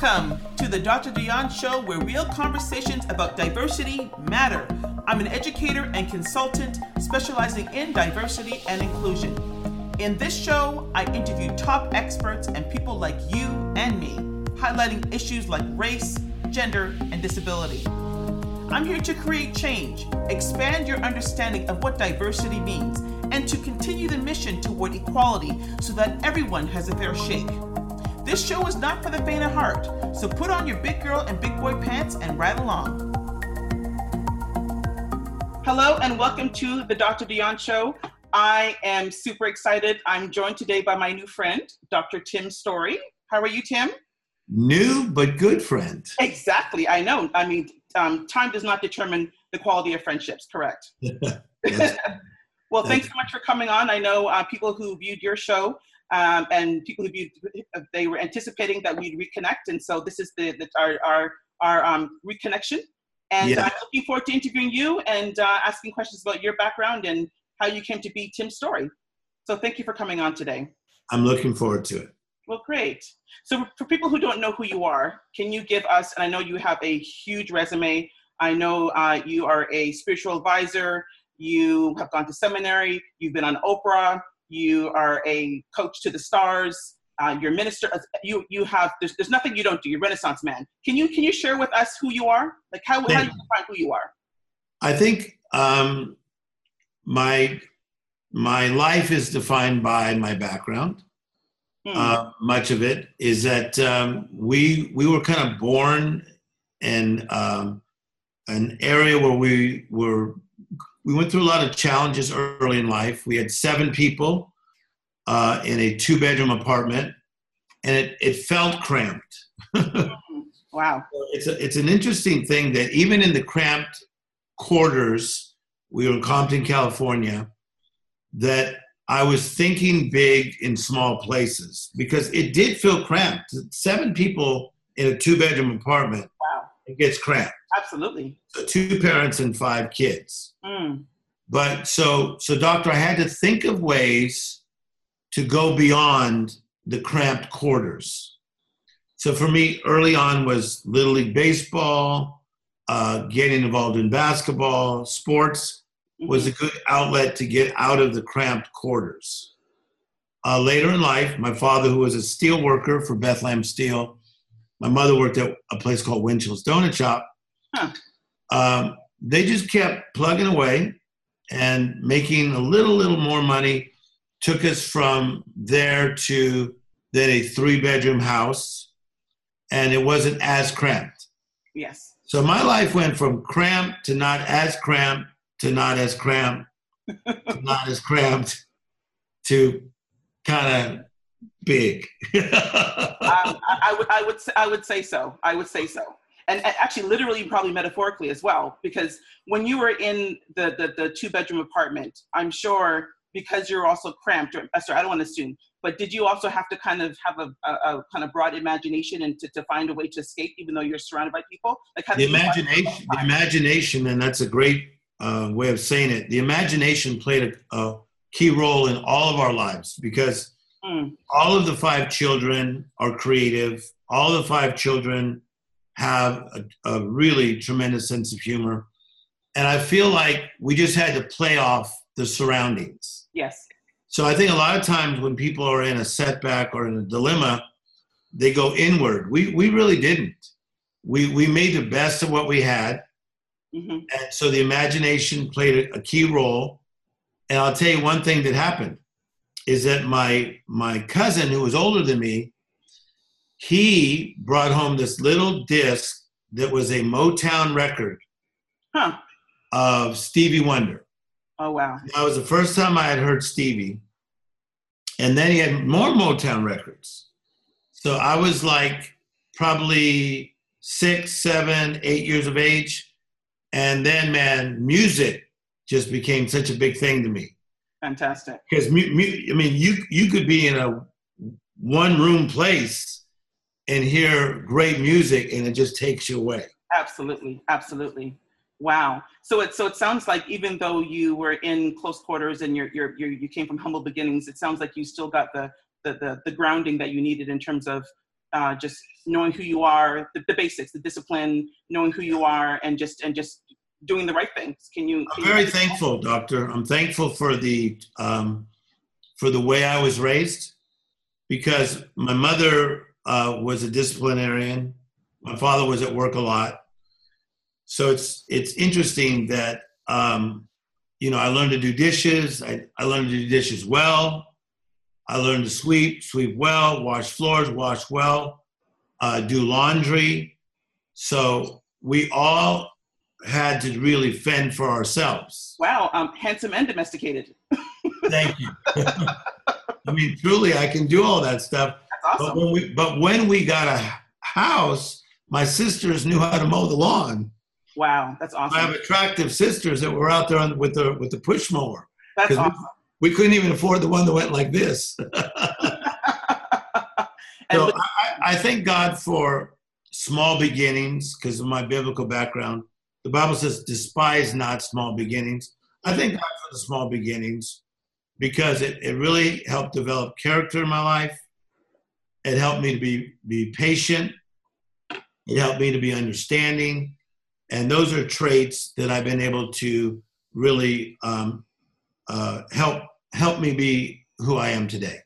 Welcome to the Dr. Dionne Show, where real conversations about diversity matter. I'm an educator and consultant specializing in diversity and inclusion. In this show, I interview top experts and people like you and me, highlighting issues like race, gender, and disability. I'm here to create change, expand your understanding of what diversity means, and to continue the mission toward equality so that everyone has a fair shake. This show is not for the faint of heart, so put on your big girl and big boy pants and ride along. Hello, and welcome to the Dr. Dionne Show. I am super excited. I'm joined today by my new friend, Dr. Tim Storey. How are you, Tim? New but good friend. Exactly. I know. I mean, um, time does not determine the quality of friendships, correct? well, thanks so much for coming on. I know uh, people who viewed your show um, and people who viewed, they were anticipating that we'd reconnect, and so this is the, the our our, our um, reconnection. And yeah. I'm looking forward to interviewing you and uh, asking questions about your background and how you came to be Tim Storey. So thank you for coming on today. I'm looking forward to it. Well, great. So for people who don't know who you are, can you give us, and I know you have a huge resume. I know uh, you are a spiritual advisor. You have gone to seminary. You've been on Oprah you are a coach to the stars, uh, you're minister. You you have there's, there's nothing you don't do. You're Renaissance man. Can you can you share with us who you are? Like how how do you define who you are? I think um, my my life is defined by my background. Hmm. Uh, much of it is that um, we we were kind of born in um, an area where we were we went through a lot of challenges early in life. We had seven people uh, in a two bedroom apartment, and it, it felt cramped. wow. It's, a, it's an interesting thing that even in the cramped quarters, we were in Compton, California, that I was thinking big in small places because it did feel cramped. Seven people in a two bedroom apartment, wow. It gets cramped. Absolutely. So two parents and five kids. Mm. But so, so doctor, I had to think of ways to go beyond the cramped quarters. So for me, early on was Little League Baseball, uh, getting involved in basketball, sports was a good outlet to get out of the cramped quarters. Uh, later in life, my father, who was a steel worker for Bethlehem Steel, my mother worked at a place called Winchell's Donut Shop. Huh. Um, they just kept plugging away and making a little, little more money. Took us from there to then a three bedroom house, and it wasn't as cramped. Yes. So my life went from cramped to not as cramped to not as cramped to not as cramped to kind of big. um, I, I, would, I would, I would say so. I would say so and, actually literally probably metaphorically as well because when you were in the, the, the two bedroom apartment i'm sure because you're also cramped or Esther, I don't want to assume, but did you also have to kind of have a, a, a kind of broad imagination and to, to, find a way to escape even though you're surrounded by people? Like the imagination, the imagination, and that's a great uh, way of saying it. The imagination played a, a, key role in all of our lives because mm. all of the five children are creative. All the five children have a, a really tremendous sense of humor. And I feel like we just had to play off the surroundings. Yes. So I think a lot of times when people are in a setback or in a dilemma, they go inward. We we really didn't. We we made the best of what we had, mm-hmm. and so the imagination played a, a, key role. And I'll tell you one thing that happened is that my my cousin, who was older than me, he brought home this little disc that was a Motown record huh. of Stevie Wonder. Oh, wow. That was the first time I had heard Stevie. And then he had more Motown records. So I was like probably six, seven, eight years of age. And then, man, music just became such a big thing to me. Fantastic. Because, mu- mu- I mean, you, you could be in a one room place and hear great music and it just takes you away. Absolutely, absolutely. Wow. So it so it sounds like even though you were in close quarters and you're, you're, you're you came from humble beginnings, it sounds like you still got the, the the the grounding that you needed in terms of uh, just knowing who you are, the, the, basics, the discipline, knowing who you are, and just and just doing the right things. Can you? Can I'm very you thankful, Doctor. I'm thankful for the um, for the way I was raised, because my mother uh, was a disciplinarian. My father was at work a lot, so it's it's interesting that um, you know I learned to do dishes. I, I learned to do dishes well. I learned to sweep, sweep well, wash floors, wash well, uh, do laundry. So we all had to really fend for ourselves. Wow, um, handsome and domesticated. Thank you. I mean, truly, I can do all that stuff. That's awesome. But when we, but when we got a house, my sisters knew how to mow the lawn. Wow, that's awesome. I have attractive sisters that were out there on, with the with the push mower. That's awesome we couldn't even afford the one that went like this. so I, I thank God for small beginnings because of my biblical background. The Bible says, despise not small beginnings. I thank God for the small beginnings because it, it really helped develop character in my life. It helped me to be, be patient. It helped me to be understanding. And those are traits that I've been able to really um, uh, help help me be who I am today.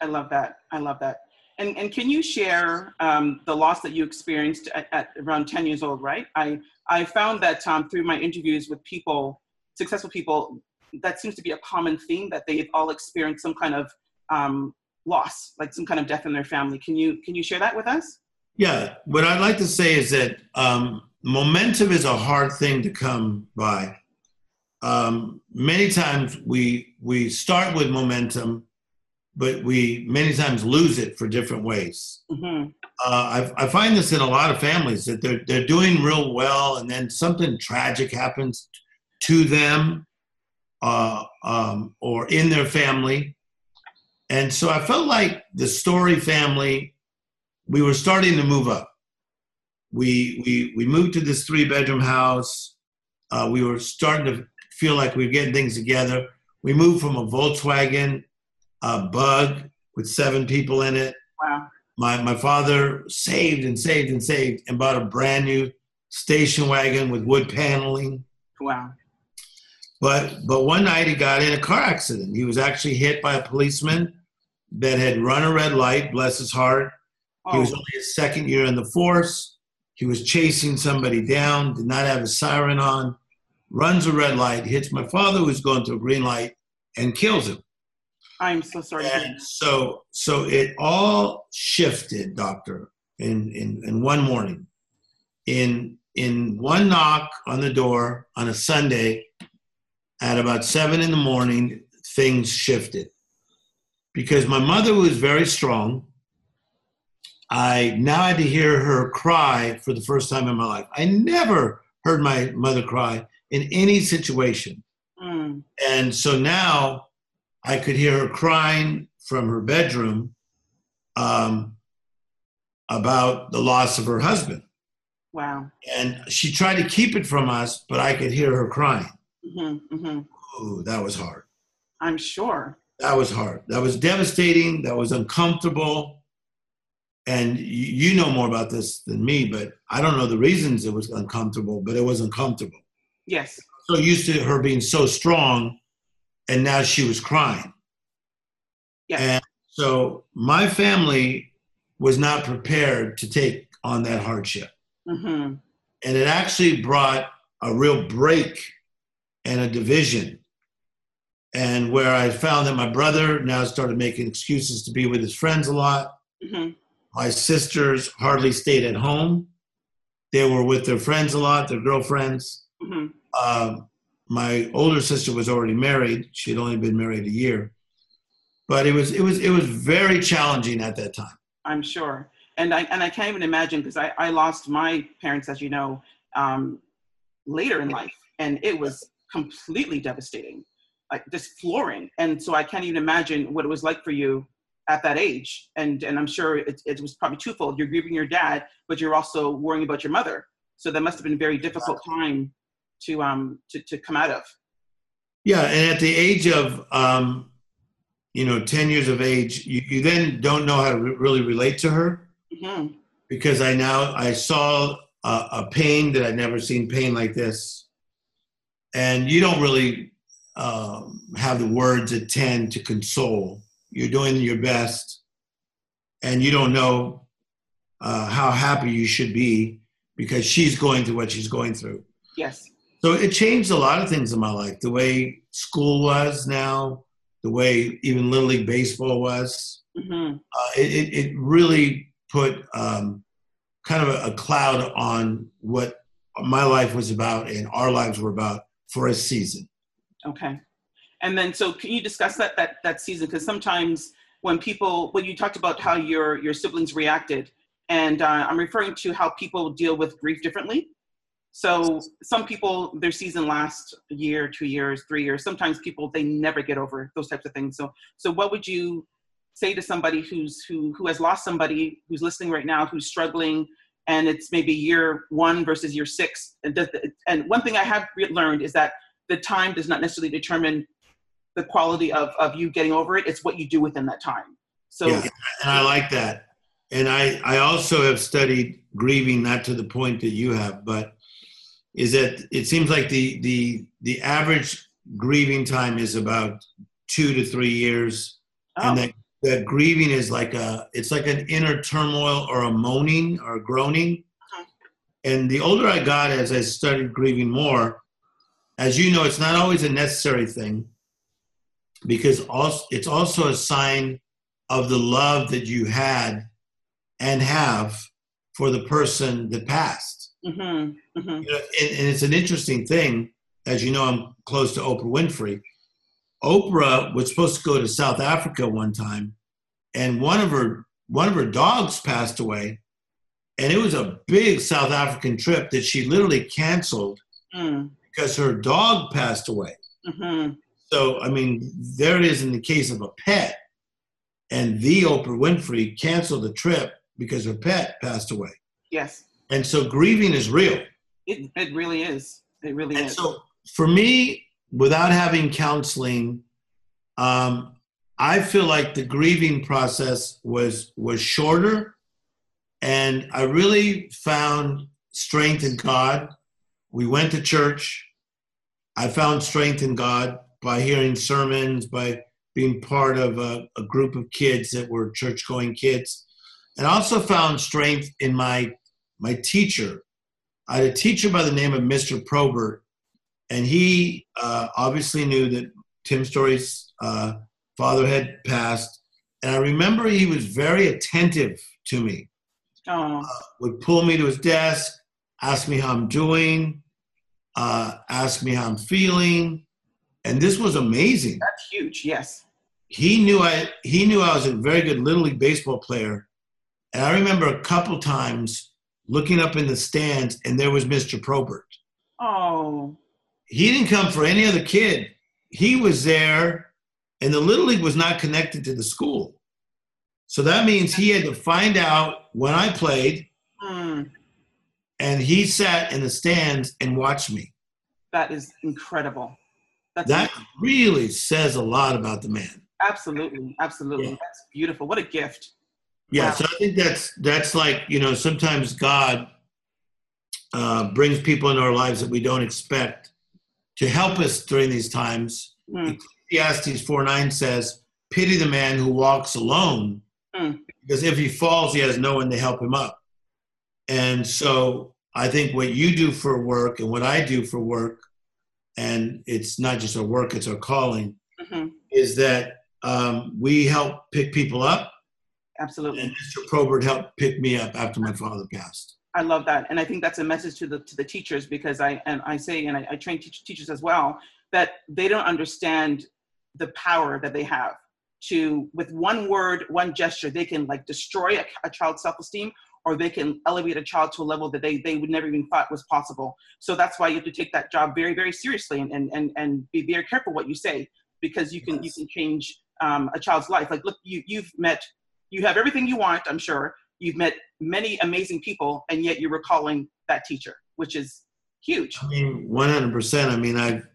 I love that. I love that. And, and can you share um, the loss that you experienced at, at, around 10 years old, right? I, I found that um, through my interviews with people, successful people, that seems to be a common theme that they've all experienced some kind of um, loss, like some kind of death in their family. Can you, can you share that with us? Yeah, what I'd like to say is that um, momentum is a hard thing to come by um, many times we we start with momentum, but we many times lose it for different ways. Mm-hmm. Uh, I, I, find this in a lot of families that they're they're doing real well, and then something tragic happens to them uh, um, or in their family, and so I felt like the Storey family, we were starting to move up. We we we moved to this three bedroom house. Uh, we were starting to feel like we're getting things together. We moved from a Volkswagen a Bug with seven people in it. Wow. My, my father saved and saved and saved and bought a brand new station wagon with wood paneling. Wow. But but one night he got in a car accident. He was actually hit by a policeman that had run a red light. Bless his heart. Oh. He was oh. only his second year in the force. He was chasing somebody down. Did not have a siren on runs a red light, hits my father who's going through a green light, and kills him. I'm so sorry. And so, so it all shifted, doctor, in, in, in one morning. In, in one knock on the door on a Sunday at about seven in the morning, things shifted. Because my mother was very strong. I now had to hear her cry for the first time in my life. I never heard my mother cry in any situation. Mm. And so now I could hear her crying from her bedroom um, about the loss of her husband. Wow. And she tried to keep it from us, but I could hear her crying. Mm-hmm, mm-hmm. Ooh, that was hard. I'm sure. That was hard. That was devastating. That was uncomfortable. And you know more about this than me, but I don't know the reasons it was uncomfortable, but it was uncomfortable. Yes. So used to her being so strong, and now she was crying. Yeah. And so my family was not prepared to take on that hardship. Mm-hmm. And it actually brought a real break and a division. And where I found that my brother now started making excuses to be with his friends a lot. Mm-hmm. My sisters hardly stayed at home. They were with their friends a lot, their girlfriends. Mm-hmm. Um, my older sister was already married; she had only been married a year. But it was it was it was very challenging at that time. I'm sure, and I and I can't even imagine because I I lost my parents, as you know, um, later in life, and it was completely devastating, like just flooring. And so I can't even imagine what it was like for you at that age. And and I'm sure it, it was probably twofold. You're grieving your dad, but you're also worrying about your mother. So that must have been a very difficult time to um to, to come out of yeah and at the age of um you know 10 years of age you, you then don't know how to re- really relate to her mm-hmm. because I now I saw a, a, pain that I'd never seen pain like this, and you don't really um, have the words at ten to console. You're doing your best, and you don't know uh, how happy you should be because she's going through what she's going through. Yes. So it changed a lot of things in my life. The way school was now, the way even Little League Baseball was. Mm-hmm. Uh, it, it really put um, kind of a, a, cloud on what my life was about and our lives were about for a season. Okay. And then, so can you discuss that that that season? Because sometimes when people, when you talked about how your your siblings reacted, and uh, I'm referring to how people deal with grief differently. So some people, their season lasts a year, two years, three years. Sometimes people they never get over those types of things. So so what would you say to somebody who's who who has lost somebody who's listening right now who's struggling and it's maybe year one versus year six and, does, and one thing i have learned is that the time does not necessarily determine the quality of, of you getting over it it's what you do within that time so yeah, and i like that and I, I also have studied grieving, not to the point that you have, but is that it seems like the the the average grieving time is about two to three years, oh. and that that grieving is like a it's like an inner turmoil or a moaning or a groaning. Uh-huh. And the older I got, as I started grieving more, as you know, it's not always a necessary thing because also it's also a sign of the love that you had and have for the person that passed. Mm-hmm, mm-hmm. You know, and, and, it's an interesting thing. As you know, I'm close to Oprah Winfrey. Oprah was supposed to go to South Africa one time, and one of her one of her dogs passed away, and it was a big South African trip that she literally canceled mm. because her dog passed away. Mm-hmm. So, I mean, there it is in the case of a pet, and the Oprah Winfrey canceled the trip because her pet passed away. Yes. And so grieving is real. It, it really is. It really is. and is. So for me, without having counseling, um, I feel like the grieving process was was shorter, and I really found strength in God. We went to church. I found strength in God by hearing sermons, by being part of a, a group of kids that were church going kids and I also found strength in my my teacher. I had a teacher by the name of Mr. Probert, and he uh, obviously knew that Tim Storey's uh, father had passed. And I remember he was very attentive to me. Uh, would pull me to his desk, ask me how I'm doing, uh, ask me how I'm feeling, and this was amazing. That's huge. Yes. He knew I. He knew I was a very good little league baseball player, and I remember a couple times looking up in the stands, and there was Mr. Probert. Oh. He didn't come for any other kid. He was there, and the Little League was not connected to the school. So that means he had to find out when I played, mm. and he sat in the stands and watched me. That is incredible. That's that incredible. really says a lot about the man. Absolutely, absolutely. Yeah. That's beautiful. What a gift. Yeah, wow. so I think that's that's like you know sometimes God uh, brings people into our lives that we don't expect to help us during these times. Mm. Ecclesiastes four nine says, "Pity the man who walks alone, mm. because if he falls, he has no one to help him up." And so I think what you do for work and what I do for work, and it's not just our work; it's our calling, mm-hmm. is that um, we help pick people up Absolutely. And Mr. Probert helped pick me up after my father passed. I love that, and I think that's a message to the to the teachers because I and I say and I, I train teach, teachers as well that they don't understand the power that they have to with one word, one gesture, they can like destroy a, a child's self-esteem or they can elevate a child to a level that they, they would never even thought was possible. So that's why you have to take that job very, very seriously and, and, and, and be very careful what you say because you can yes. you can change um, a child's life. Like look, you you've met you have everything you want, I'm sure. You've met many amazing people, and yet you're recalling that teacher, which is huge. I mean, 100%. I mean, I've,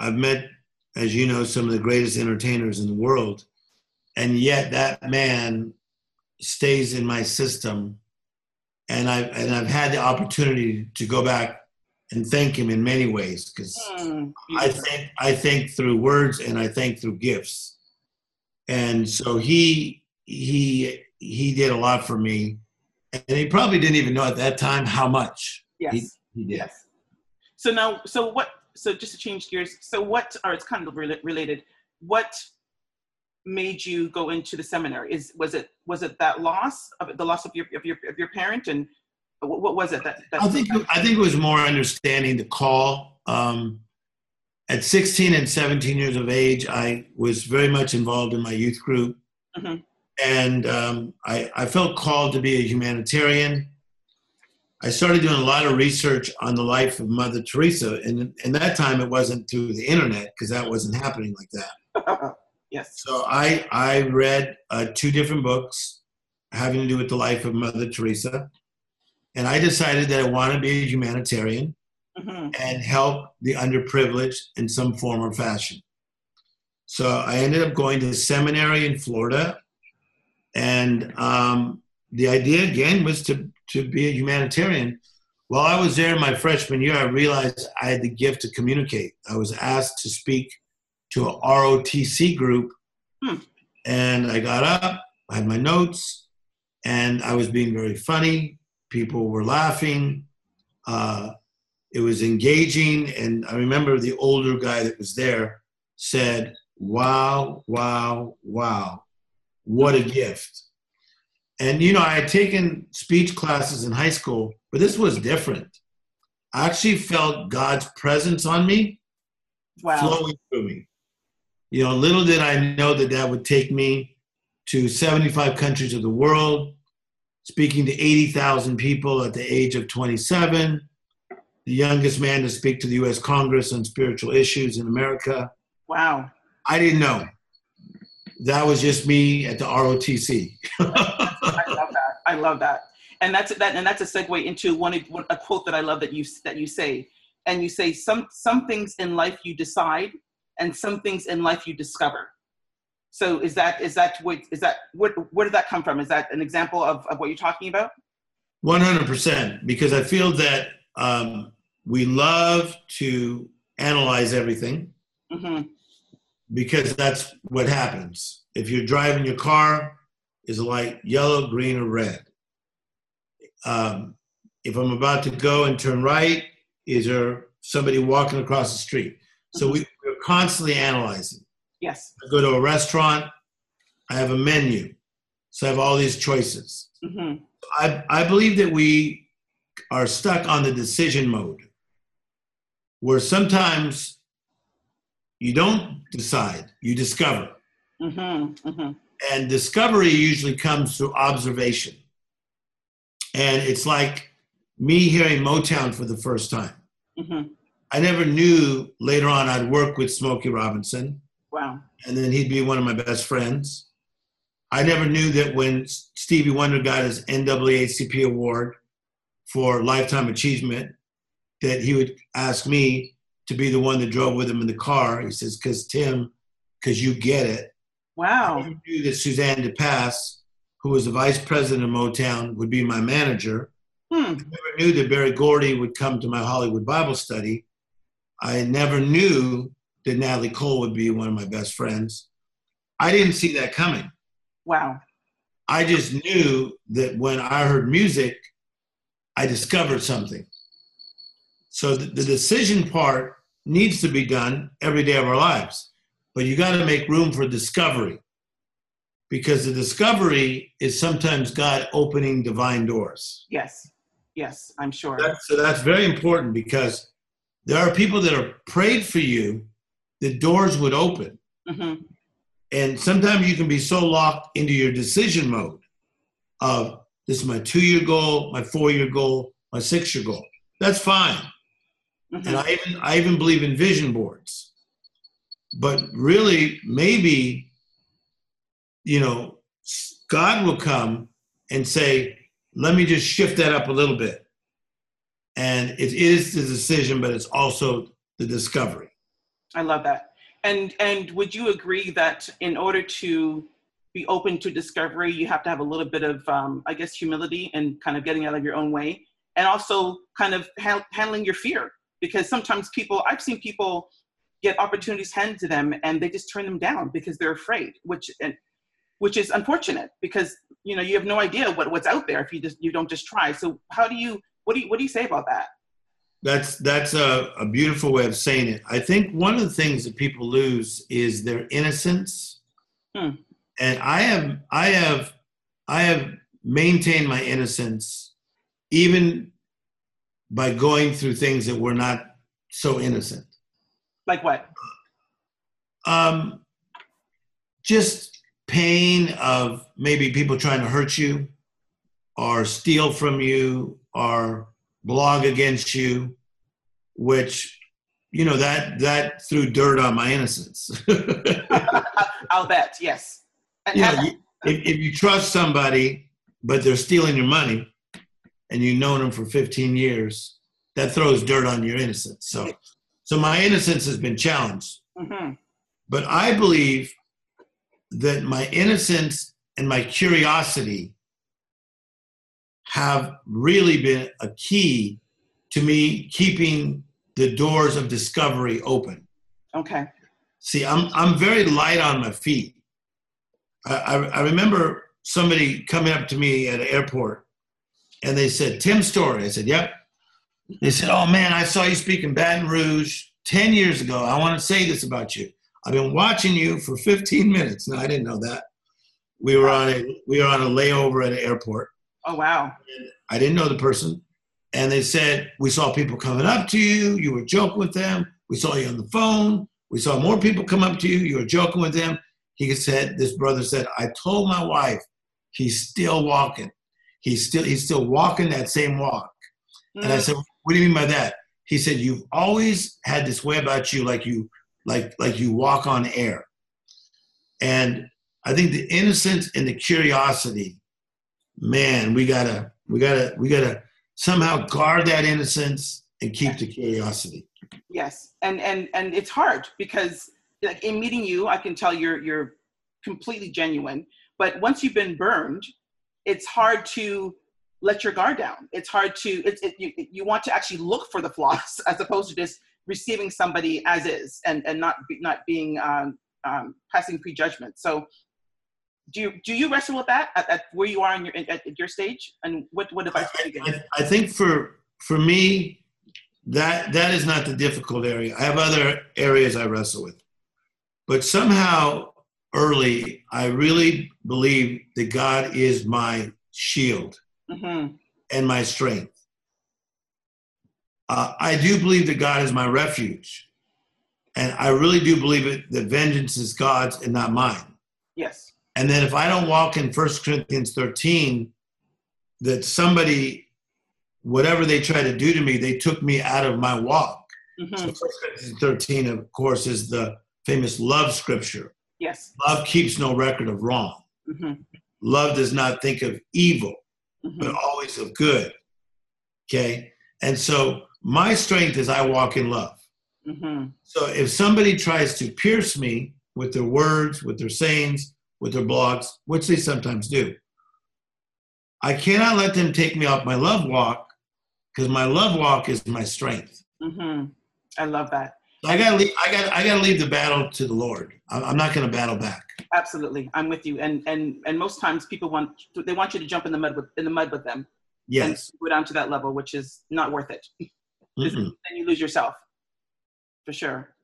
I've met, as you know, some of the greatest entertainers in the world, and yet that man stays in my system and I've and I've had the opportunity to go back and thank him in many ways because mm, I think I think through words and I think through gifts, and so he he he did a lot for me, and he probably didn't even know at that time how much. Yes, he, he did. Yes. So now, so what? So just to change gears, so what? Or it's kind of related. What made you go into the seminary? Is was it was it that loss of the loss of your of your of your parent and what, what was it that, that I think I think it was more understanding the call. Um, at 16 and 17 years of age, I was very much involved in my youth group, mm-hmm. And um, I, I felt called to be a humanitarian. I started doing a lot of research on the life of Mother Teresa, and in that time it wasn't through the internet because that wasn't happening like that. Yes. So I I read uh, two different books having to do with the life of Mother Teresa, and I decided that I want to be a humanitarian mm-hmm. and help the underprivileged in some form or fashion. So I ended up going to seminary in Florida, and um, the idea again was to to be a humanitarian. While I was there in my freshman year, I realized I had the gift to communicate. I was asked to speak to a ROTC group. Hmm. And I got up, I had my notes, and I was being very funny. People were laughing. Uh, it was engaging. And I remember the older guy that was there said, Wow, wow, wow. What a gift. And, you know, I had taken speech classes in high school, but this was different. I actually felt God's presence on me wow. flowing through me. You know, little did I know that that would take me to 75 countries of the world, speaking to 80,000 people at the age of 27, the youngest man to speak to the US Congress on spiritual issues in America. Wow. I didn't know. That was just me at the ROTC. I love that. I love that. And that's that and that's a segue into one a quote that I love that you that you say. And you say some some things in life you decide and some things in life you discover. So is that is that what is that where, where did that come from? Is that an example of, of what you're talking about? One hundred percent, because I feel that um, we love to analyze everything mm-hmm. Because that's what happens. If you're driving your car, is a light yellow, green, or red? Um, if I'm about to go and turn right, is there somebody walking across the street? So we, constantly analyzing. Yes. I go to a restaurant, I have a menu. So I have all these choices. Mm-hmm. I, I believe that we are stuck on the decision mode where sometimes you don't decide, you discover. Mm-hmm. Mm-hmm. And discovery usually comes through observation. And it's like me hearing Motown for the first time. Mm-hmm. I never knew later on I'd work with Smokey Robinson. Wow. And then he'd be one of my best friends. I never knew that when Stevie Wonder got his NAACP award for lifetime achievement, that he would ask me to be the one that drove with him in the car. He says, "Cause Tim, cause you get it." Wow. I knew that Suzanne de Passe, who was the vice president of Motown, would be my manager. Hmm. I never knew that Berry Gordy would come to my Hollywood Bible study. I never knew that Natalie Cole would be one of my best friends. I didn't see that coming. Wow. I just knew that when I heard music, I discovered something. So the, the decision part needs to be done every day of our lives, but you got to make room for discovery because the discovery is sometimes God opening divine doors. Yes, yes, I'm sure. That, so that's very important because there are people that have prayed for you the doors would open. Mm-hmm. And sometimes you can be so locked into your decision mode of this is my two year goal, my four year goal, my six year goal. That's fine. Mm-hmm. And I even I even believe in vision boards. But really, maybe, you know, God will come and say, let me just shift that up a little bit and it is the decision but it's also the discovery i love that and and would you agree that in order to be open to discovery. You have to have a little bit of, um, I guess, humility and kind of getting out of your own way, and also kind of ha- handling your fear. Because sometimes people, I've seen people get opportunities handed to them and they just turn them down because they're afraid, which and which is unfortunate because you know you have no idea what, what's out there if you just you don't just try. So how do you what do you what do you say about that? That's that's a, a beautiful way of saying it. I think one of the things that people lose is their innocence. Hmm. And I have I have I have maintained my innocence even by going through things that were not so innocent. Like what? Um, just pain of maybe people trying to hurt you or steal from you or blog against you, which, you know, that that threw dirt on my innocence. I'll bet, yes. you know, if, if you trust somebody, but they're stealing your money and you've known them for 15 years, that throws dirt on your innocence. So so my innocence has been challenged. Mm-hmm. But I believe that my innocence and my curiosity have really been a key to me keeping the doors of discovery open. Okay. See, I'm I'm very light on my feet. I, I, I remember somebody coming up to me at an airport and they said, Tim Storey. I said, Yep. They said, Oh man, I saw you speak in Baton Rouge 10 years ago. I want to say this about you. I've been watching you for 15 minutes. No, I didn't know that. We were on a we were on a layover at an airport. Oh wow. I didn't know the person. And they said, We saw people coming up to you, you were joking with them. We saw you on the phone. We saw more people come up to you, you were joking with them. He said, This brother said, I told my wife he's still walking. He's still he's still walking that same walk. Mm. And I mm. said, What do you mean by that? He said, You've always had this way about you, like you like like you walk on air. And I think the innocence and the curiosity, man, we gotta we gotta we gotta somehow guard that innocence and keep the curiosity. Yes, and and and it's hard because like in meeting you, I can tell you're you're completely genuine. But once you've been burned, it's hard to let your guard down. It's hard to, it's, it, you, you want to actually look for the flaws as opposed to just receiving somebody as is and, and not, be, not being, um, um, passing prejudgment. So do you, do you wrestle with that at, at where you are in your, at, your stage? And what, what advice give? I, I think for, for me, that, that is not the difficult area. I have other areas I wrestle with. But somehow early, I really believe that God is my shield mm-hmm. and my strength. Uh, I do believe that God is my refuge. And I really do believe it that vengeance is God's and not mine. Yes. And then if I don't walk in 1 Corinthians 13, that somebody, whatever they try to do to me, they took me out of my walk. Mm-hmm. So 1 Corinthians 13, of course, is the famous love scripture. Yes. Love keeps no record of wrong. Mm-hmm. Love does not think of evil mm-hmm. but always of good. Okay? And so my strength is I walk in love. Mm-hmm. So if somebody tries to pierce me with their words, with their sayings, with their blogs, which they sometimes do, I cannot let them take me off my love walk because my love walk is my strength. Mm-hmm. I love that. I gotta leave. I got. I gotta leave the battle to the Lord. I'm not gonna battle back. Absolutely, I'm with you. And and and most times people want they want you to jump in the mud with in the mud with them. Yes. And go down to that level, which is not worth it. then you lose yourself, for sure.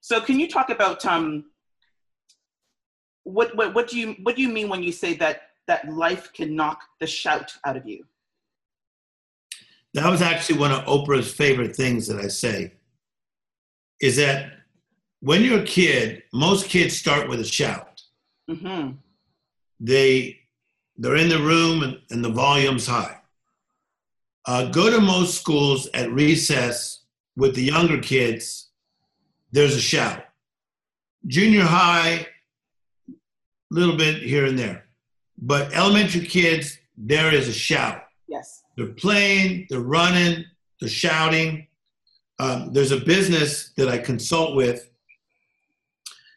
So can you talk about um what what what do you what do you mean when you say that that life can knock the shout out of you? That was actually one of Oprah's favorite things that I say is that when you're a kid, most kids start with a shout. Mm-hmm. They they're in the room and, and the volume's high. Uh, go to most schools at recess with the younger kids. There's a shout. Junior high, little bit here and there, but elementary kids, there is a shout. Yes. They're playing, they're running, they're shouting um, there's a business that I consult with,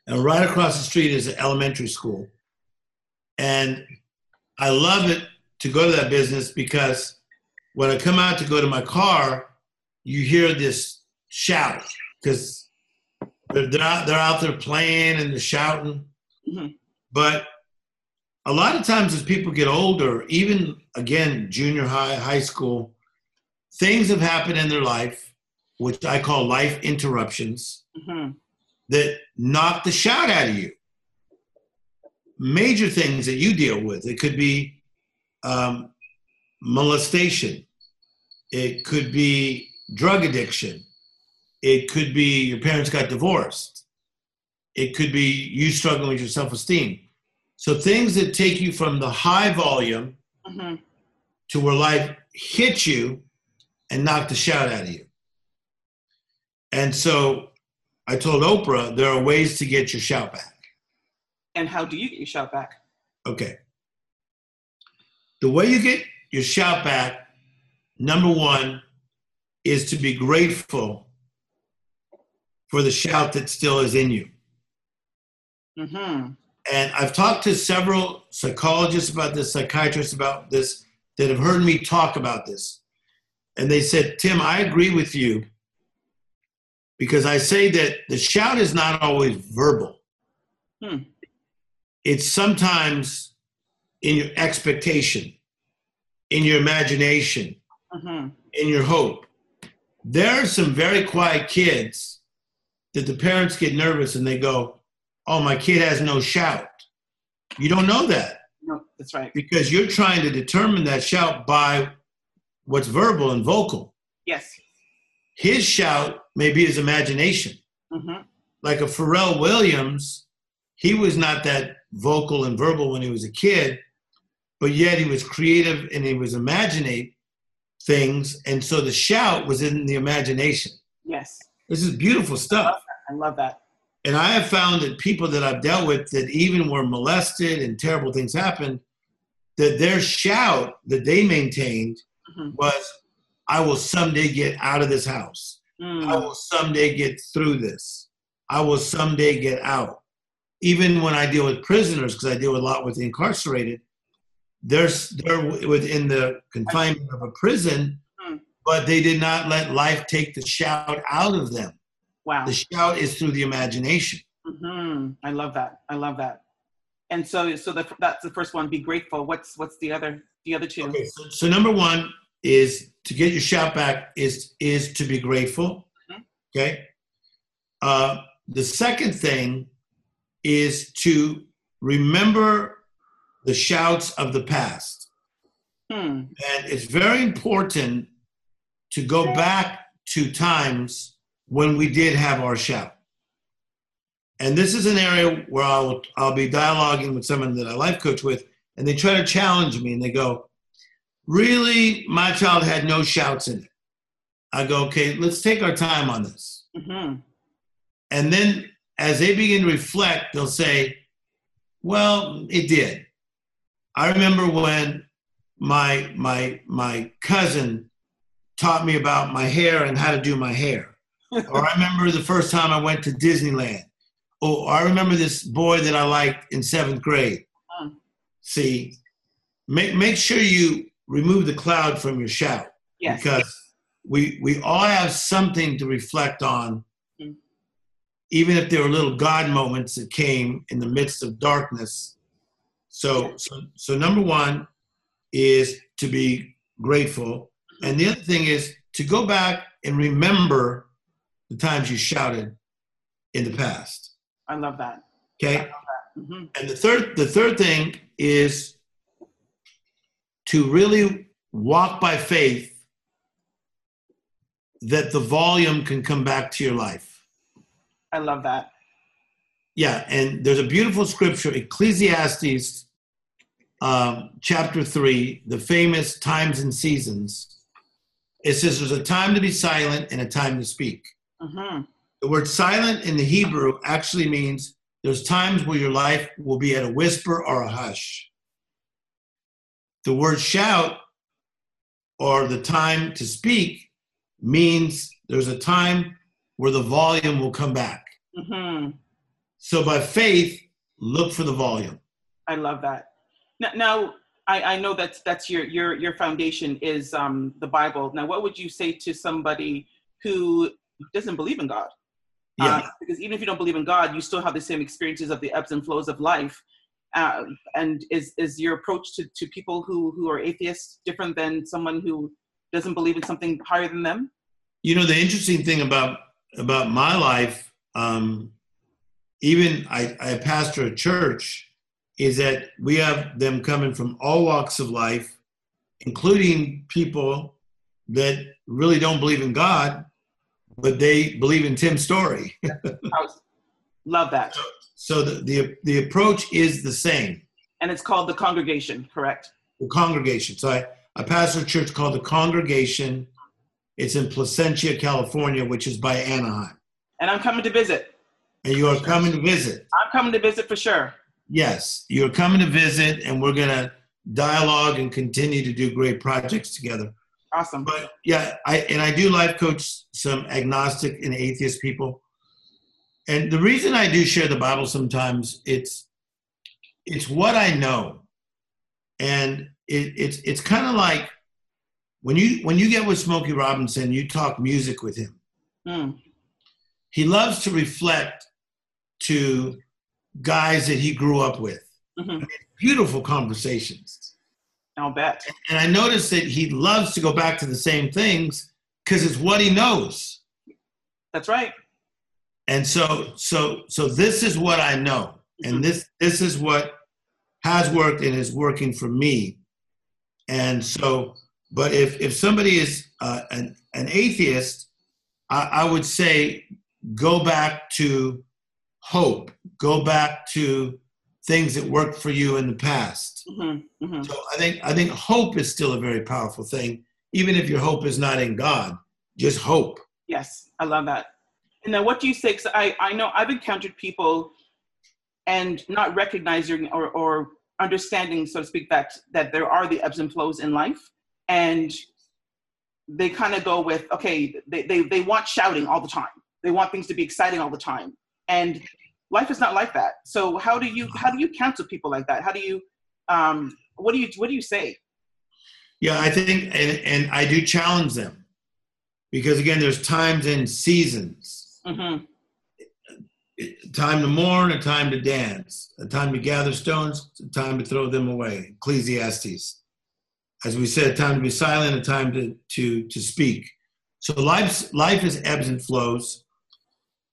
and right across the street is an elementary school. And I love it to go to that business because when I come out to go to my car, you hear this shout because they're, they're, out, they're out there playing and they're shouting. Mm-hmm. But a lot of times as people get older, even again, junior high, high school, things have happened in their life, which I call life interruptions, mm-hmm. that knock the shout out of you. Major things that you deal with. It could be um, molestation. It could be drug addiction. It could be your parents got divorced. It could be you struggling with your self esteem. So things that take you from the high volume mm-hmm. to where life hits you and knock the shout out of you. And so I told Oprah there are ways to get your shout back. And how do you get your shout back? Okay. The way you get your shout back, number one, is to be grateful for the shout that still is in you. Mm-hmm. And I've talked to several psychologists about this, psychiatrists about this, that have heard me talk about this. And they said, Tim, I agree with you because I say that the shout is not always verbal. Hmm. It's sometimes in your expectation, in your imagination, mm-hmm. in your hope. There are some very quiet kids that the parents get nervous and they go, oh, my kid has no shout. You don't know that. No, that's right. Because you're trying to determine that shout by what's verbal and vocal. His shout may be his imagination. Mm-hmm. Like a Pharrell Williams, he was not that vocal and verbal when he was a kid, but yet he was creative and he was imagining things. And so the shout was in the imagination. Yes. This is beautiful stuff. I love that. I love that. And I have found that people that I've dealt with that even were molested and terrible things happened, that their shout that they maintained mm-hmm. was, I will someday get out of this house. Mm. I will someday get through this. I will someday get out. Even when I deal with prisoners, because I deal a lot with the incarcerated, they're, they're within the confinement of a prison, mm. but they did not let life take the shout out of them. Wow. The shout is through the imagination. Mm-hmm. I love that. I love that. And so, so the, that's the first one. Be grateful. What's what's the other the other two? Okay, so, so number one is to get your shout back is is to be grateful. Mm-hmm. Okay. Uh, the second thing is to remember the shouts of the past. Hmm. And it's very important to go back to times when we did have our shout. And this is an area where I'll, I'll be dialoguing with someone that I life coach with, and they try to challenge me and they go, Really, my child had no shouts in it. I go, Okay, let's take our time on this. Mm-hmm. And then as they begin to reflect, they'll say, Well, it did. I remember when my my my cousin taught me about my hair and how to do my hair or I remember the first time I went to Disneyland. Oh, I remember this boy that I liked in seventh grade. Uh. See, make make sure you remove the cloud from your shout yes. because we we all have something to reflect on, mm. even if there were little God moments that came in the midst of darkness. So so so number one is to be grateful, and the other thing is to go back and remember the times you shouted in the past. I love that. Okay. Love that. Mm-hmm. And the third, the third thing is to really walk by faith that the volume can come back to your life. I love that. Yeah, and there's a beautiful scripture, Ecclesiastes um, chapter 3, the famous times and seasons. It says there's a time to be silent and a time to speak. Mm-hmm. The word silent in the Hebrew actually means there's times where your life will be at a whisper or a hush. The word shout or the time to speak means there's a time where the volume will come back. Mm-hmm. So by faith, look for the volume. I love that. Now, now I, I, know that's that's your your your foundation is um, the Bible. Now, what would you say to somebody who doesn't believe in God? Yeah. Uh, because even if you don't believe in God, you still have the same experiences of the ebbs and flows of life. Uh, and is is your approach to, to people who who are atheists different than someone who doesn't believe in something higher than them? You know, the interesting thing about about my life, um, even I, I pastor a church, is that we have them coming from all walks of life, including people that really don't believe in God, but they believe in Tim's story. love that. So, the, the the approach is the same. And it's called the congregation, correct? The congregation. So I, I pastor a church called the Congregation. It's in Placentia, California, which is by Anaheim. And I'm coming to visit. And you are coming to visit. I'm coming to visit for sure. Yes, you're coming to visit, and we're gonna dialogue and continue to do great projects together. Awesome. But yeah, I and I do life coach some agnostic and atheist people. And the reason I do share the Bible sometimes it's it's what I know. And it, it's it's kind of like when you when you get with Smokey Robinson, you talk music with him. Mm. He loves to reflect to guys that he grew up with. Mm-hmm. beautiful conversations. I'll bet. And I noticed that he loves to go back to the same things because it's what he knows. That's right. And so, so, so this is what I know, and mm-hmm. this this is what has worked and is working for me. And so, but if if somebody is uh, an an atheist, I, I would say go back to hope. Go back to things that worked for you in the past. Mm-hmm, mm-hmm. So I think I think hope is still a very powerful thing, even if your hope is not in God. Just hope. Yes, I love that. And then what do you say? Because I I know I've encountered people and not recognizing or or understanding, so to speak, that that there are the ebbs and flows in life, and they kind of go with okay, they, they they want shouting all the time. They want things to be exciting all the time, and life is not like that. So how do you how do you counsel people like that? How do you um, what do you what do you say? Yeah, I think and, and I do challenge them because again, there's times and seasons. Mm-hmm. Time to mourn, a time to dance, a time to gather stones, a time to throw them away. Ecclesiastes. As we said, time to be silent, a time to to to speak. So life's life is ebbs and flows.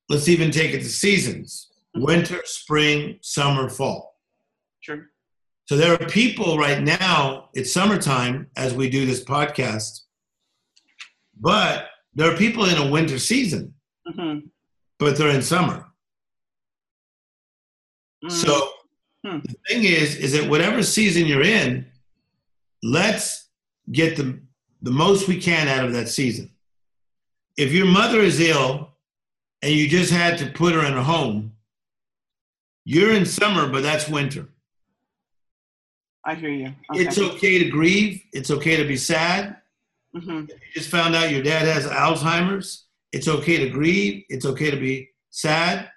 Let's even take it to seasons winter, spring, summer, fall. Sure. So there are people right now, it's summertime as we do this podcast, but there are people in a winter season, mm-hmm. but they're in summer. Mm. So hmm. the thing is, is that whatever season you're in, let's get the, the most we can out of that season. If your mother is ill and you just had to put her in a home, you're in summer, but that's winter. I hear you. Okay. It's okay to grieve. It's okay to be sad. Mm-hmm. You just found out your dad has Alzheimer's. It's okay to grieve. It's okay to be sad.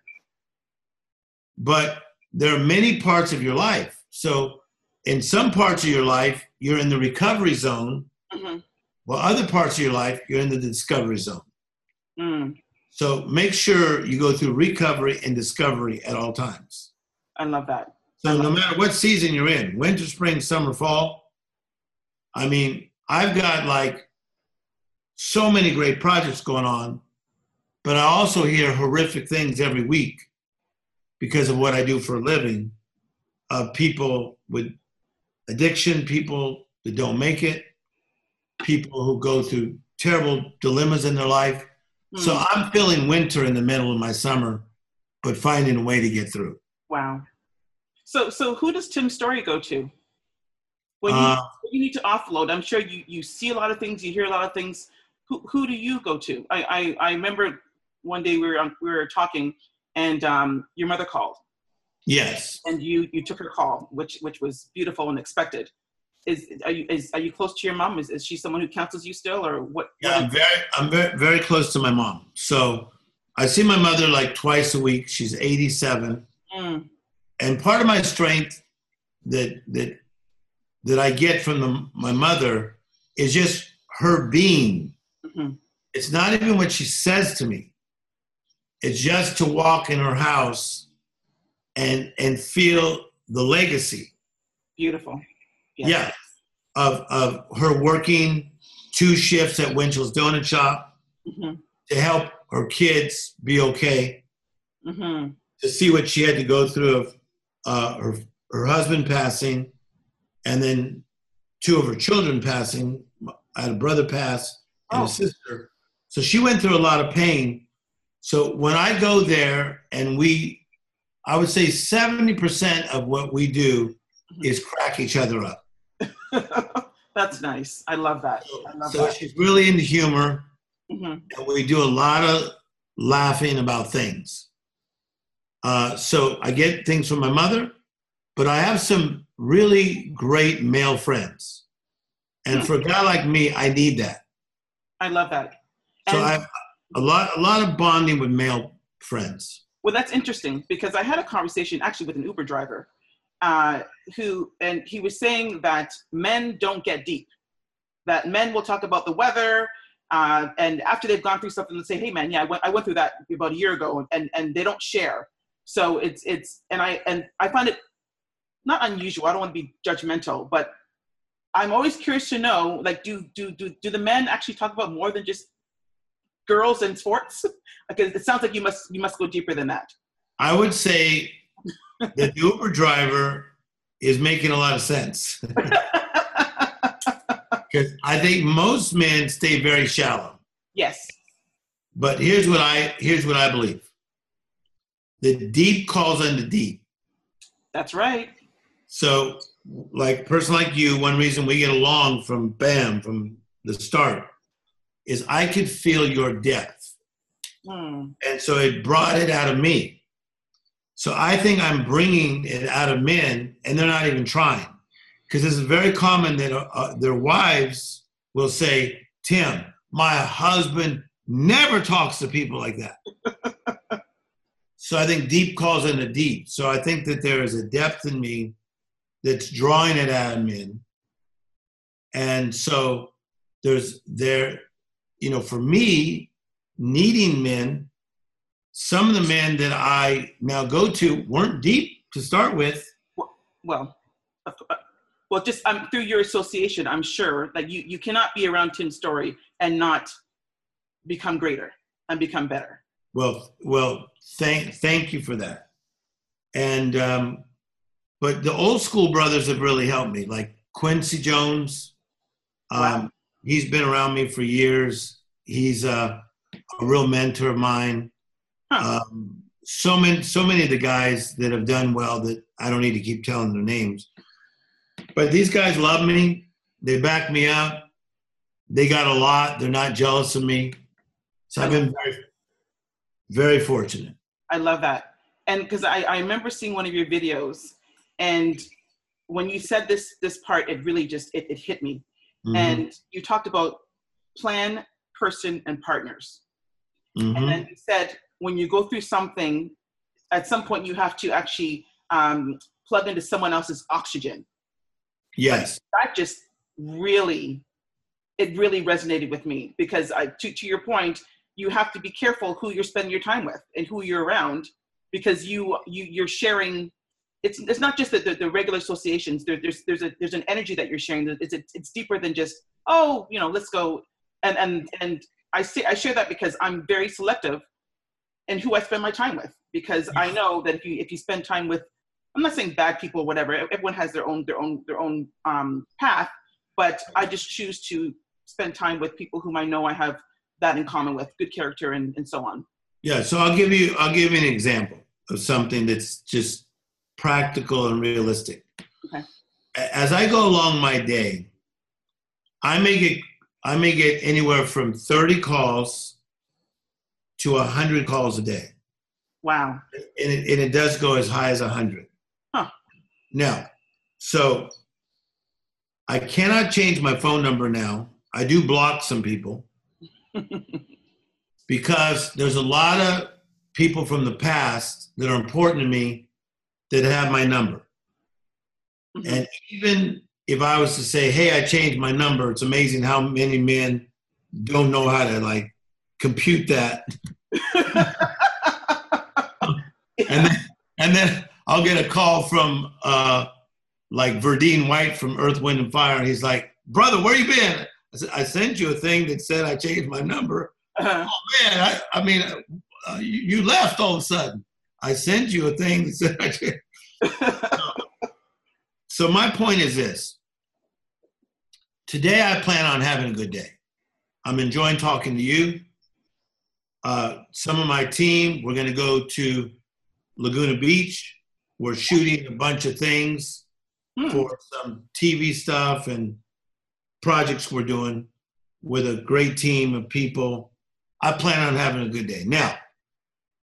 But there are many parts of your life. So, in some parts of your life, you're in the recovery zone, mm-hmm. while other parts of your life, you're in the discovery zone. Mm. So make sure you go through recovery and discovery at all times. I love that. So no matter what season you're in, winter, spring, summer, fall, I mean, I've got like so many great projects going on, but I also hear horrific things every week because of what I do for a living of people with addiction, people that don't make it, people who go through terrible dilemmas in their life so hmm. I'm feeling winter in the middle of my summer, but finding a way to get through. Wow. So so who does Tim Storey go to? When you, uh, when you need to offload, I'm sure you, you see a lot of things, you hear a lot of things. Who, who do you go to? I, I, I remember one day we were on, we were talking, and um, your mother called. Yes. And you you took her call, which which was beautiful and expected is are you is are you close to your mom? Is, is she someone who counsels you still, or what? Yeah, I'm very I'm very very close to my mom. So I see my mother like twice a week. She's 87, mm. and part of my strength that that that I get from the, my mother is just her being. Mm-hmm. It's not even what she says to me. It's just to walk in her house and and feel the legacy. Beautiful. Yes. Yeah. Of of her working two shifts at Winchell's Donut Shop mm-hmm. to help her kids be okay. Mm-hmm. To see what she had to go through of uh, her her husband passing, and then two of her children passing. I had a brother pass and oh. a sister. So she went through a lot of pain. So when I go there and we, I would say 70% of what we do mm-hmm. is crack each other up. That's nice. I love that. I love so that. she's really into humor. Mm-hmm. And we do a lot of laughing about things. Uh, so I get things from my mother, but I have some really great male friends. And for a guy like me, I need that. I love that. And so I have a lot, a lot of bonding with male friends. Well, that's interesting because I had a conversation actually with an Uber driver uh, who, and he was saying that men don't get deep. That men will talk about the weather, uh, and after they've gone through something, they'll say, "Hey, man, yeah, I went, I went through that about a year ago," and and they don't share. So it's it's, and I and I find it not unusual. I don't want to be judgmental, but I'm always curious to know, like, do do do do the men actually talk about more than just girls and sports? because it sounds like you must you must go deeper than that. I would say that the Uber driver is making a lot of sense. Because I think most men stay very shallow. Yes. But here's what I here's what I believe. The deep calls unto deep. That's right. So, like person like you, one reason we get along from BAM from the start is I could feel your depth, hmm. and so it brought it out of me. So I think I'm bringing it out of men, and they're not even trying, because it's very common that uh, uh, their wives will say, "Tim, my husband never talks to people like that." so I think deep calls into deep. So I think that there is a depth in me that's drawing it out of men. And so there's there, you know, for me, needing men, some of the men that I now go to weren't deep to start with. Well, well, just um, through your association, I'm sure that you, you cannot be around Tim Storey and not become greater and become better. Well, well, thank thank you for that. And um, but the old school brothers have really helped me, like Quincy Jones. Um, wow. He's been around me for years. He's a, a real mentor of mine. Huh. Um, so many, so many of the guys that have done well that I don't need to keep telling their names. But these guys love me. They back me up. They got a lot. They're not jealous of me. So I've been very, very fortunate. I love that. And because I, I remember seeing one of your videos and when you said this this part it really just it, it hit me mm-hmm. and you talked about plan person and partners mm-hmm. and then you said when you go through something at some point you have to actually um, plug into someone else's oxygen yes that just really it really resonated with me because I, to, to your point you have to be careful who you're spending your time with and who you're around because you you you're sharing it's it's not just the, the, the regular associations. There, there's there's a there's an energy that you're sharing. It's it's, it's deeper than just oh you know let's go and and and I see I share that because I'm very selective in who I spend my time with because I know that if you if you spend time with I'm not saying bad people or whatever everyone has their own their own their own um, path but I just choose to spend time with people whom I know I have that in common with good character and, and so on. Yeah, so I'll give you I'll give you an example of something that's just practical and realistic. Okay. As I go along my day, I may get I may get anywhere from 30 calls to 100 calls a day. Wow. And it, and it does go as high as 100. Huh. Now, so I cannot change my phone number now. I do block some people because there's a lot of people from the past that are important to me that have my number. Mm-hmm. And even if I was to say, "Hey, I changed my number," it's amazing how many men don't know how to like compute that. and then, and then I'll get a call from uh, like Verdine White from Earth, Wind, and Fire. And he's like, "Brother, where you been?" I said, "I sent you a thing that said I changed my number." Uh-huh. Oh man, I, I mean, uh, you, you, left all of a sudden. I sent you a thing that said I so, so my point is this. Today I plan on having a good day. I'm enjoying talking to you. Uh, some of my team, we're going to go to Laguna Beach. We're shooting a bunch of things hmm. for some TV stuff and projects we're doing with a great team of people. I plan on having a good day. Now,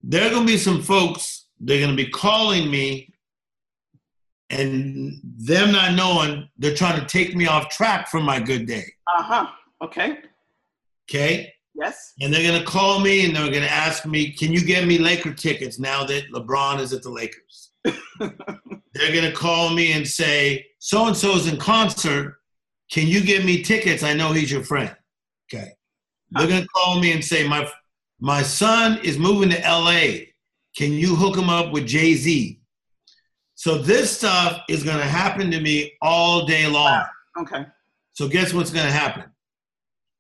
there are going to be some folks, they're going to be calling me and them not knowing they're trying to take me off track from my good day. Uh huh. Okay. Okay. Yes. And they're going to call me and they're going to ask me, can you get me Laker tickets now that LeBron is at the Lakers? they're going to call me and say, so and so's in concert. Can you get me tickets? I know he's your friend. Okay. They're going to call me and say, my, my son is moving to LA. Can you hook him up with Jay Z? So this stuff is going to happen to me all day long. Okay. So guess what's going to happen?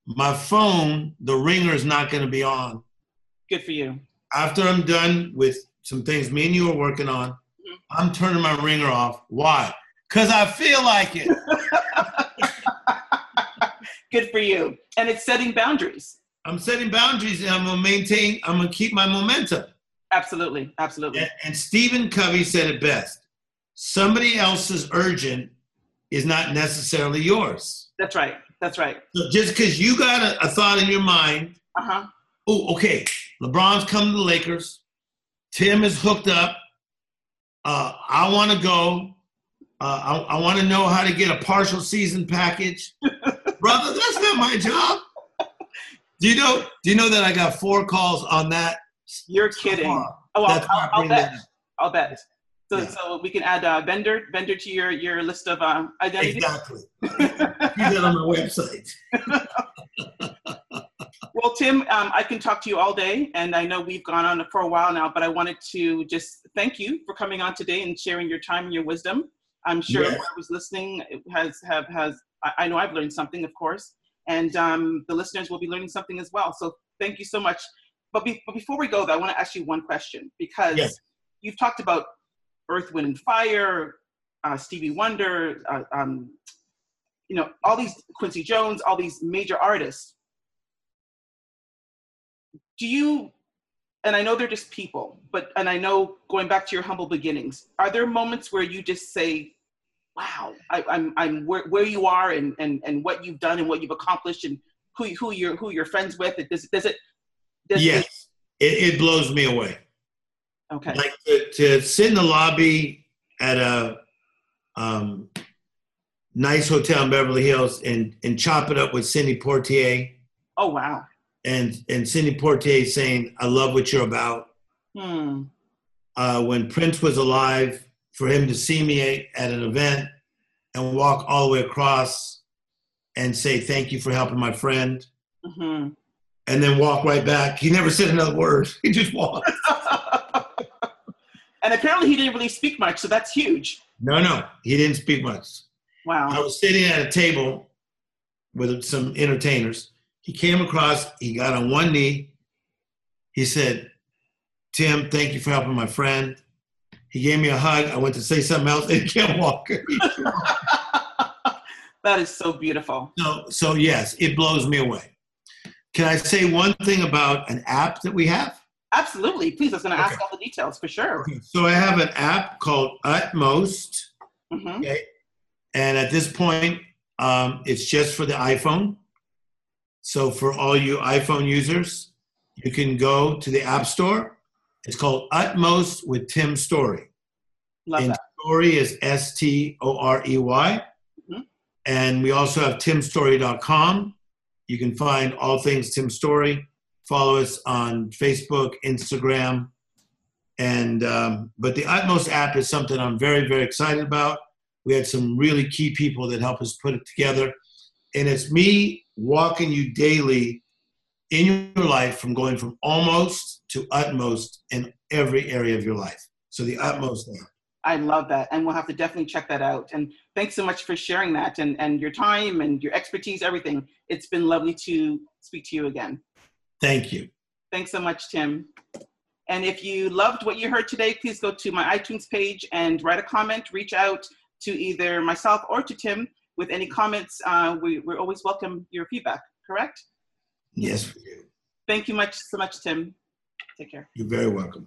my phone, the ringer is not going to be on. Good for you. After I'm done with some things me and you are working on, mm-hmm. I'm turning my ringer off. Why? Because I feel like it. Good for you. And it's setting boundaries. I'm setting boundaries and I'm going to maintain, I'm going to keep my momentum. Absolutely. Absolutely. And, and Stephen Covey said it best somebody else's urgent is not necessarily yours. That's right. That's right. So just because you got a, a, thought in your mind, uh-huh. oh, okay, LeBron's coming to the Lakers. Tim is hooked up. Uh, I want to go. Uh, I, I want to know how to get a partial season package. Brother, that's not my job. Do you know? Do you know that I got four calls on that? You're kidding. Oh, I'll, I'll, I'll bet. I'll bet. So, yeah. so we can add uh, vendor vendor to your your list of uh, identities. Exactly. Do that on my website. well, Tim, um, I can talk to you all day, and I know we've gone on for a while now, but I wanted to just thank you for coming on today and sharing your time and your wisdom. I'm sure yes. whoever was listening has have has I know I've learned something, of course, and um, the listeners will be learning something as well. So thank you so much. But, be, but before we go, though, I want to ask you one question because yes. you've talked about Earth, Wind, and Fire, uh, Stevie Wonder, uh, um, you know, all these Quincy Jones, all these major artists. Do you, and I know they're just people, but, and I know going back to your humble beginnings, are there moments where you just say, wow, I, am I'm, I'm where, where you are and, and, and what you've done and what you've accomplished and who, who you're, who you're friends with? Does, does it, does yes, it, it blows me away. Okay. Like to, to sit in the lobby at a um, nice hotel in Beverly Hills and and chop it up with Sidney Poitier. Oh wow. And and Sidney Poitier saying, "I love what you're about." Hmm. Uh, when Prince was alive, for him to see me at an event and walk all the way across and say, "Thank you for helping my friend," mm-hmm. and then walk right back. He never said another word. He just walked. And apparently he didn't really speak much, so that's huge. No, no, he didn't speak much. Wow. I was sitting at a table with some entertainers. He came across, he got on one knee. He said, Tim, thank you for helping my friend. He gave me a hug. I went to say something else, and he kept walking. that is so beautiful. So, so yes, it blows me away. Can I say one thing about an app that we have? Absolutely. Please, I was going to okay. ask all the details for sure. Okay. So I have an app called Utmost. Mm-hmm. Okay. And at this point, um, it's just for the iPhone. So for all you iPhone users, you can go to the App Store. It's called Utmost with Tim Storey. Love and that. Storey is S T O R E Y. Mm-hmm. And we also have timstorey.com. You can find all things Tim Storey follow us on Facebook, Instagram, and um, but the Utmost app is something I'm very very excited about. We had some really key people that helped us put it together. And it's me walking you daily in your life from going from almost to utmost in every area of your life. So the utmost there. I love that. And we'll have to definitely check that out. And thanks so much for sharing that and, and your time and your expertise, everything. It's been lovely to speak to you again. Thank you. Thanks so much, Tim. And if you loved what you heard today, please go to my iTunes page and write a comment. Reach out to either myself or to Tim with any comments. Uh, we, we always welcome your feedback, correct? Yes, we do. Thank you much so much, Tim. Take care. You're very welcome.